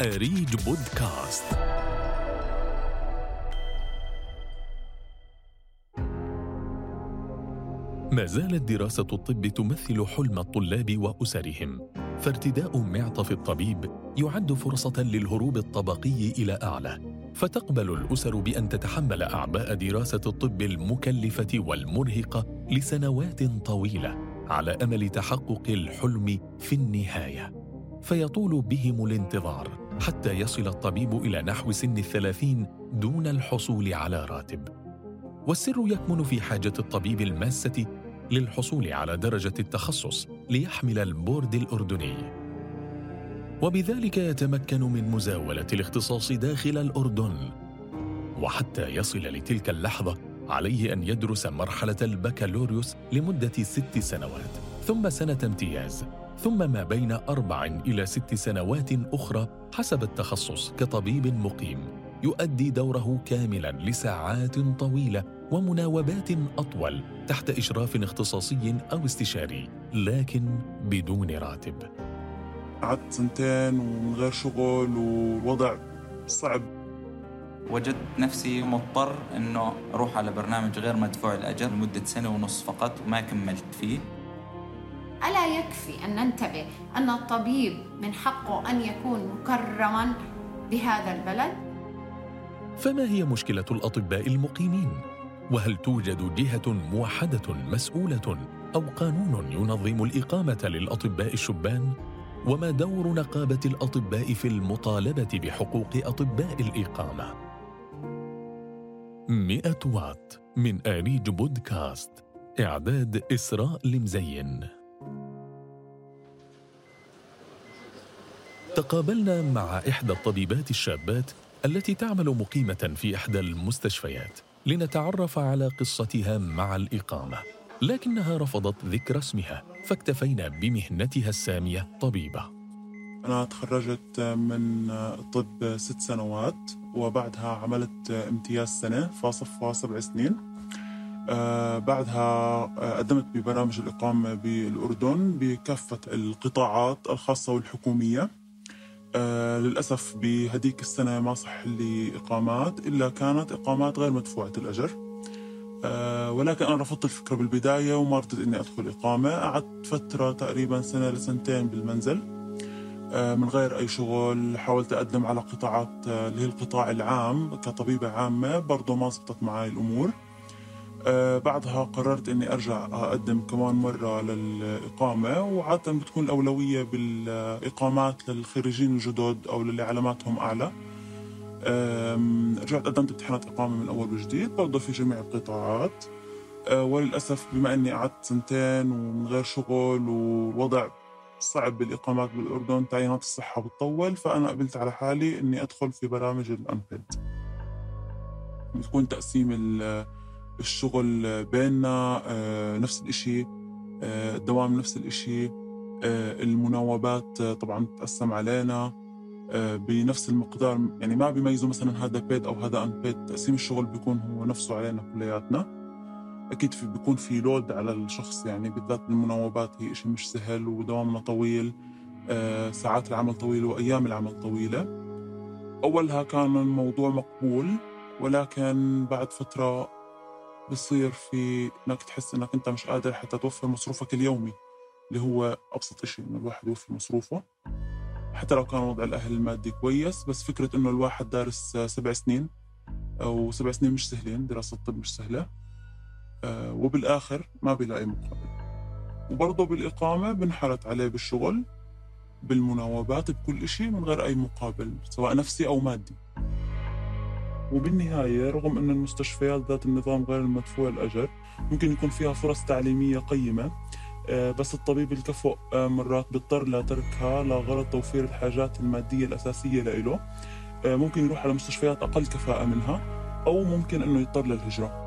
أريج بودكاست. ما زالت دراسة الطب تمثل حلم الطلاب وأسرهم. فارتداء معطف الطبيب يعد فرصة للهروب الطبقي إلى أعلى. فتقبل الأسر بأن تتحمل أعباء دراسة الطب المكلفة والمرهقة لسنوات طويلة على أمل تحقق الحلم في النهاية. فيطول بهم الانتظار. حتى يصل الطبيب إلى نحو سن الثلاثين دون الحصول على راتب. والسر يكمن في حاجة الطبيب الماسة للحصول على درجة التخصص ليحمل البورد الأردني. وبذلك يتمكن من مزاولة الاختصاص داخل الأردن. وحتى يصل لتلك اللحظة عليه أن يدرس مرحلة البكالوريوس لمدة ست سنوات ثم سنة امتياز. ثم ما بين أربع إلى ست سنوات أخرى حسب التخصص كطبيب مقيم يؤدي دوره كاملا لساعات طويلة ومناوبات أطول تحت إشراف اختصاصي أو استشاري لكن بدون راتب. قعدت سنتين ومن غير شغل والوضع صعب. وجدت نفسي مضطر إنه أروح على برنامج غير مدفوع الأجر لمدة سنة ونص فقط وما كملت فيه. ألا يكفي أن ننتبه أن الطبيب من حقه أن يكون مكرما بهذا البلد؟ فما هي مشكلة الأطباء المقيمين؟ وهل توجد جهة موحدة مسؤولة أو قانون ينظم الإقامة للأطباء الشبان؟ وما دور نقابة الأطباء في المطالبة بحقوق أطباء الإقامة؟ مئة وات من آريج بودكاست إعداد إسراء المزين تقابلنا مع إحدى الطبيبات الشابات التي تعمل مقيمة في إحدى المستشفيات لنتعرف على قصتها مع الإقامة. لكنها رفضت ذكر اسمها فاكتفينا بمهنتها السامية طبيبة. أنا تخرجت من طب ست سنوات وبعدها عملت امتياز سنة فصفى سبع سنين. آه بعدها قدمت ببرامج الإقامة بالأردن بكافة القطاعات الخاصة والحكومية. آه للأسف بهديك السنة ما صح لي إقامات إلا كانت إقامات غير مدفوعة الأجر. آه ولكن أنا رفضت الفكرة بالبداية وما رضيت إني أدخل إقامة. قعدت فترة تقريبا سنة لسنتين بالمنزل. آه من غير أي شغل. حاولت أقدم على قطاعات آه، اللي هي القطاع العام كطبيبة عامة. برضو ما زبطت معي الأمور. آه بعدها قررت إني أرجع أقدم كمان مرة للإقامة وعادة بتكون الأولوية بالإقامات للخريجين الجدد أو للي علاماتهم أعلى. رجعت قدمت امتحانات إقامة من أول وجديد برضه في جميع القطاعات. آه وللأسف بما إني قعدت سنتين ومن غير شغل والوضع صعب بالإقامات بالأردن تعيينات الصحة بتطول فأنا قبلت على حالي إني أدخل في برامج الانبيد بتكون تقسيم الشغل بيننا آه، نفس الإشي آه، الدوام نفس الإشي آه، المناوبات طبعا تقسم علينا بنفس المقدار. يعني ما بيميزوا مثلا هذا بيد أو هذا ان بيد تقسيم الشغل بيكون هو نفسه علينا كلياتنا. أكيد في بيكون في لود على الشخص يعني بالذات المناوبات هي شيء مش سهل ودوامنا طويل ساعات العمل طويلة وأيام العمل طويلة. أولها كان الموضوع مقبول ولكن بعد فترة بصير في إنك تحس إنك أنت مش قادر حتى توفر مصروفك اليومي اللي هو أبسط شيء إنه الواحد يوفر مصروفه. حتى لو كان وضع الأهل المادي كويس بس فكرة إنه الواحد دارس سبع سنين أو سبع سنين مش سهلين دراسة الطب مش سهلة آه، وبالآخر ما بيلاقي مقابل. وبرضه بالإقامة بنحرت عليه بالشغل بالمناوبات بكل شيء من غير أي مقابل سواء نفسي أو مادي. وبالنهاية رغم أن المستشفيات ذات النظام غير المدفوع الأجر ممكن يكون فيها فرص تعليمية قيمة. آه، بس الطبيب الكفؤ آه، مرات بيضطر لتركها لغرض توفير الحاجات المادية الأساسية له آه، ممكن يروح على مستشفيات أقل كفاءة منها أو ممكن أنه يضطر للهجرة.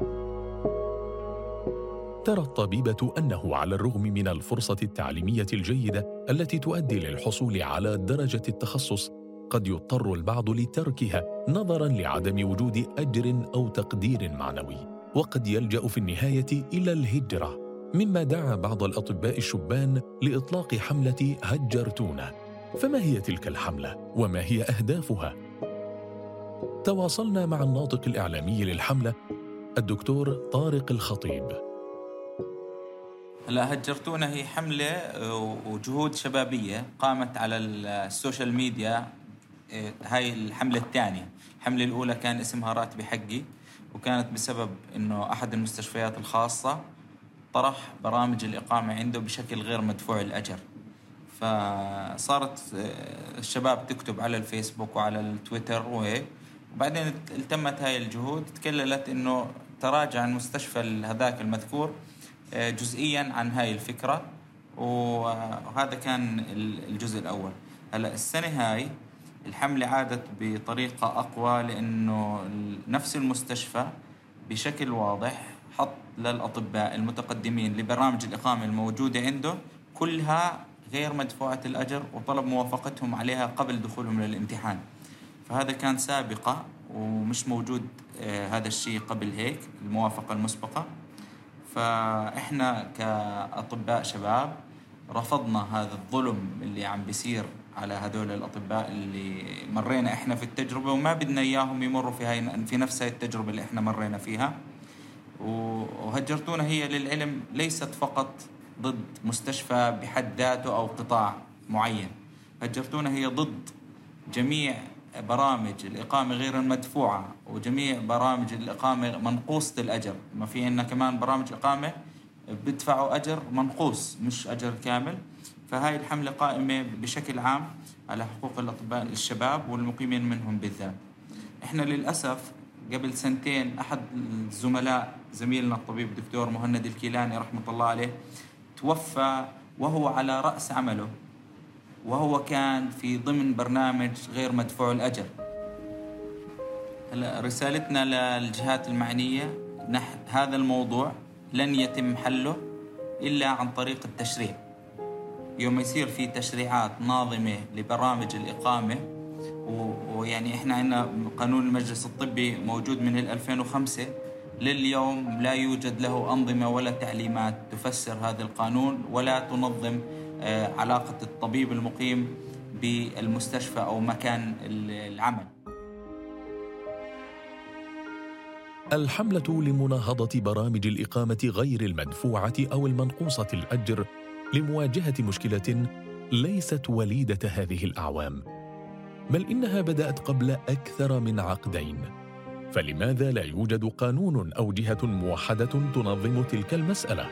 ترى الطبيبة أنه على الرغم من الفرصة التعليمية الجيدة التي تؤدي للحصول على درجة التخصص قد يضطر البعض لتركها نظرا لعدم وجود أجر أو تقدير معنوي وقد يلجأ في النهاية إلى الهجرة. مما دعا بعض الأطباء الشبان لإطلاق حملة هجرتونا. فما هي تلك الحملة؟ وما هي أهدافها؟ تواصلنا مع الناطق الإعلامي للحملة الدكتور طارق الخطيب. لا هجرتونا هي حملة آه، وجهود شبابية قامت على السوشيال ميديا هاي الحملة الثانية. الحملة الأولى كان اسمها راتبي حقي وكانت بسبب أنه أحد المستشفيات الخاصة طرح برامج الإقامة عنده بشكل غير مدفوع الأجر. فصارت آه، الشباب تكتب على الفيسبوك وعلى التويتر وهيك وبعدين التمت هاي الجهود تكللت إنه تراجع المستشفى هذاك المذكور آه، جزئيا عن هاي الفكرة. وهذا كان الجزء الأول. هلأ السنة هاي الحمله عادت بطريقة أقوى لأنه نفس المستشفى بشكل واضح حط للأطباء المتقدمين لبرامج الإقامة الموجودة عنده كلها غير مدفوعة الأجر وطلب موافقتهم عليها قبل دخولهم للامتحان. فهذا كان سابقة ومش موجود آه، هذا الشيء قبل هيك الموافقة المسبقة. فإحنا كأطباء شباب رفضنا هذا الظلم اللي عم بيصير على هذول الأطباء اللي مرينا إحنا في التجربة وما بدنا إياهم يمروا في هاي في نفس هاي التجربة اللي إحنا مرينا فيها. وهجرتونا هي للعلم ليست فقط ضد مستشفى بحد ذاته أو قطاع معين. هجرتونا هي ضد جميع برامج الإقامة غير المدفوعة وجميع برامج الإقامة منقوصة الأجر ما في عندنا كمان برامج إقامة بدفعوا أجر منقوص مش أجر كامل. فهاي الحملة قائمة بشكل عام على حقوق الأطباء الشباب والمقيمين منهم بالذات. إحنا للأسف قبل سنتين أحد الزملاء زميلنا الطبيب الدكتور مهند الكيلاني رحمة الله عليه توفى وهو على رأس عمله وهو كان في ضمن برنامج غير مدفوع الأجر. هلا رسالتنا للجهات المعنية نح هذا الموضوع لن يتم حله إلا عن طريق التشريع. يوم يصير في تشريعات ناظمة لبرامج الإقامة ويعني إحنا عندنا قانون المجلس الطبي موجود من 2005 لليوم لا يوجد له أنظمة ولا تعليمات تفسر هذا القانون ولا تنظم آه، علاقة الطبيب المقيم بالمستشفى أو مكان العمل. الحملة لمناهضة برامج الإقامة غير المدفوعة أو المنقوصة الأجر لمواجهة مشكلة ليست وليدة هذه الأعوام بل إنها بدأت قبل أكثر من عقدين. فلماذا لا يوجد قانون أو جهة موحدة تنظم تلك المسألة؟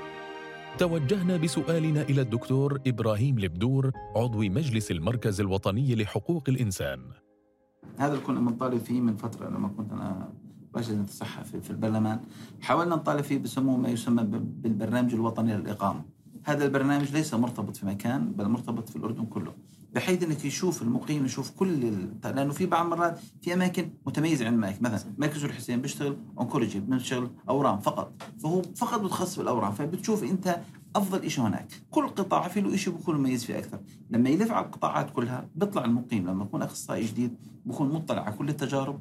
توجهنا بسؤالنا إلى الدكتور إبراهيم لبدور عضو مجلس المركز الوطني لحقوق الإنسان. هذا اللي كنا بنطالب فيه من فترة لما كنت أنا رئيس الصحة في البرلمان حاولنا نطالب فيه بسموه ما يسمى بالبرنامج الوطني للإقامة. هذا البرنامج ليس مرتبط في مكان بل مرتبط في الأردن كله. بحيث إنك يشوف المقيم يشوف كل ال... لأنه في بعض المرات في أماكن متميزة عن اماكن مثلا مركز الحسين بيشتغل اونكولوجي بيشتغل أورام فقط. فهو فقط متخصص بالاورام فبتشوف أنت أفضل شيء هناك. كل قطاع في له شيء بيكون مميز فيه أكثر. لما يلف على القطاعات كلها بيطلع المقيم. لما يكون أخصائي جديد بيكون مطلع على كل التجارب.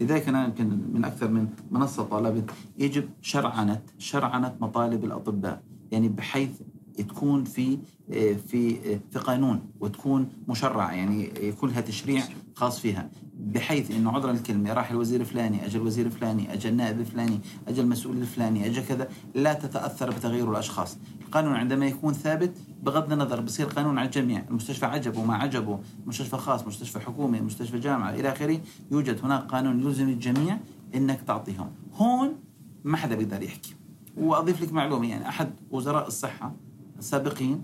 لذلك أنا يمكن من أكثر من منصة طالبت يجب شرعنة شرعنة مطالب الأطباء. يعني بحيث تكون في في في قانون وتكون مشرعة يعني يكون لها تشريع خاص فيها. بحيث إنه عذرا الكلمة راح الوزير الفلاني أجى الوزير الفلاني أجى النائب الفلاني أجى المسؤول الفلاني أجى كذا لا تتأثر بتغير الأشخاص. القانون عندما يكون ثابت بغض النظر بصير قانون على الجميع. المستشفى عجبه ما عجبه مستشفى خاص مستشفى حكومي مستشفى جامعة إلى آخره يوجد هناك قانون يلزم الجميع إنك تعطيهم. هون ما حدا بيقدر يحكي. وأضيف لك معلومة يعني أحد وزراء الصحة السابقين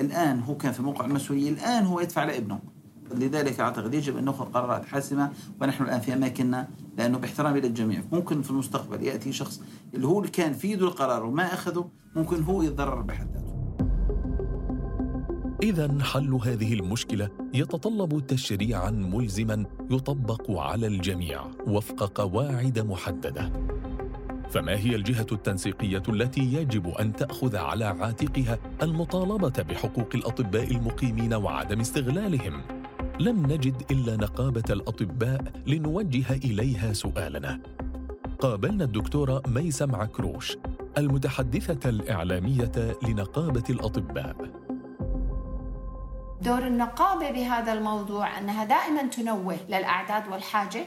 الآن هو كان في موقع المسؤولية الآن هو يدفع لابنه. لذلك أعتقد يجب أن نأخذ قرارات حاسمة ونحن الآن في أماكننا لأنه باحترام للجميع ممكن في المستقبل يأتي شخص اللي هو اللي كان في يده القرار وما أخذه ممكن هو يتضرر بحد ذاته. إذا حل هذه المشكلة يتطلب تشريعا ملزما يطبق على الجميع وفق قواعد محددة. فما هي الجهة التنسيقية التي يجب أن تأخذ على عاتقها المطالبة بحقوق الأطباء المقيمين وعدم استغلالهم؟ لم نجد إلا نقابة الأطباء لنوجه إليها سؤالنا. قابلنا الدكتورة ميسم عكروش المتحدثة الإعلامية لنقابة الأطباء. دور النقابة بهذا الموضوع أنها دائما تنوه للأعداد والحاجة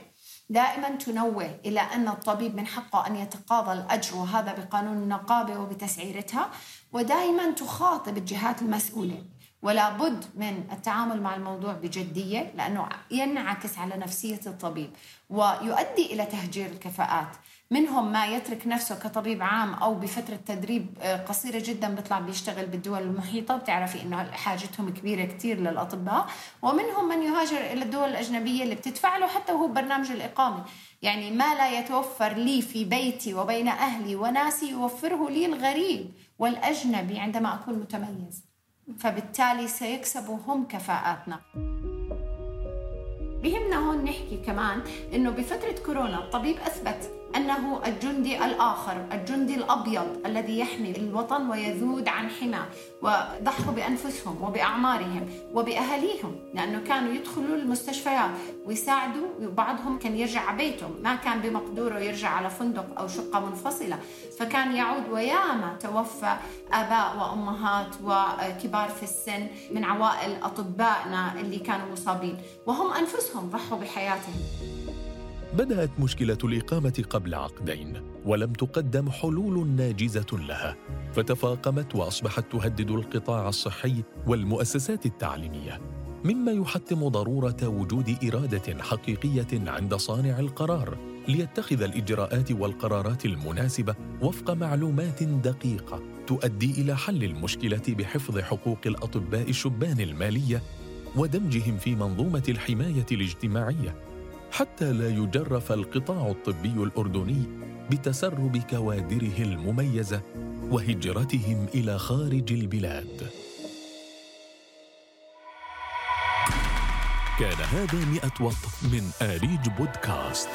دائما تنوه إلى أن الطبيب من حقه أن يتقاضى الأجر وهذا بقانون النقابة وبتسعيرتها ودائما تخاطب الجهات المسؤولة. ولا بد من التعامل مع الموضوع بجدية لأنه ينعكس على نفسية الطبيب ويؤدي إلى تهجير الكفاءات. منهم ما يترك نفسه كطبيب عام أو بفترة تدريب آه، قصيرة جدا بيطلع بيشتغل بالدول المحيطة بتعرفي إنه حاجتهم كبيرة كثير للأطباء. ومنهم من يهاجر إلى الدول الأجنبية اللي بتدفع له حتى وهو برنامج الاقامه يعني ما لا يتوفر لي في بيتي وبين أهلي وناسي يوفره لي الغريب والأجنبي عندما أكون متميز. فبالتالي سيكسبوا هم كفاءاتنا. بهمنا هون نحكي كمان إنه بفترة كورونا الطبيب أثبت أنه الجندي الآخر الجندي الأبيض الذي يحمي الوطن ويذود عن حماه وضحوا بأنفسهم وبأعمارهم وبأهاليهم لأنه كانوا يدخلوا المستشفيات ويساعدوا وبعضهم كان يرجع بيته ما كان بمقدوره يرجع على فندق أو شقة منفصلة. فكان يعود وياما توفى آباء وأمهات وكبار في السن من عوائل أطبائنا اللي كانوا مصابين. وهم أنفسهم ضحوا بحياتهم. بدأت مشكلة الإقامة قبل عقدين ولم تقدم حلول ناجزة لها فتفاقمت وأصبحت تهدد القطاع الصحي والمؤسسات التعليمية مما يحتم ضرورة وجود إرادة حقيقية عند صانع القرار ليتخذ الإجراءات والقرارات المناسبة وفق معلومات دقيقة تؤدي إلى حل المشكلة بحفظ حقوق الأطباء الشبان المالية ودمجهم في منظومة الحماية الاجتماعية. حتى لا يجرف القطاع الطبي الأردني بتسرب كوادره المميزة وهجرتهم إلى خارج البلاد. كان هذا مئة وط من آريج بودكاست.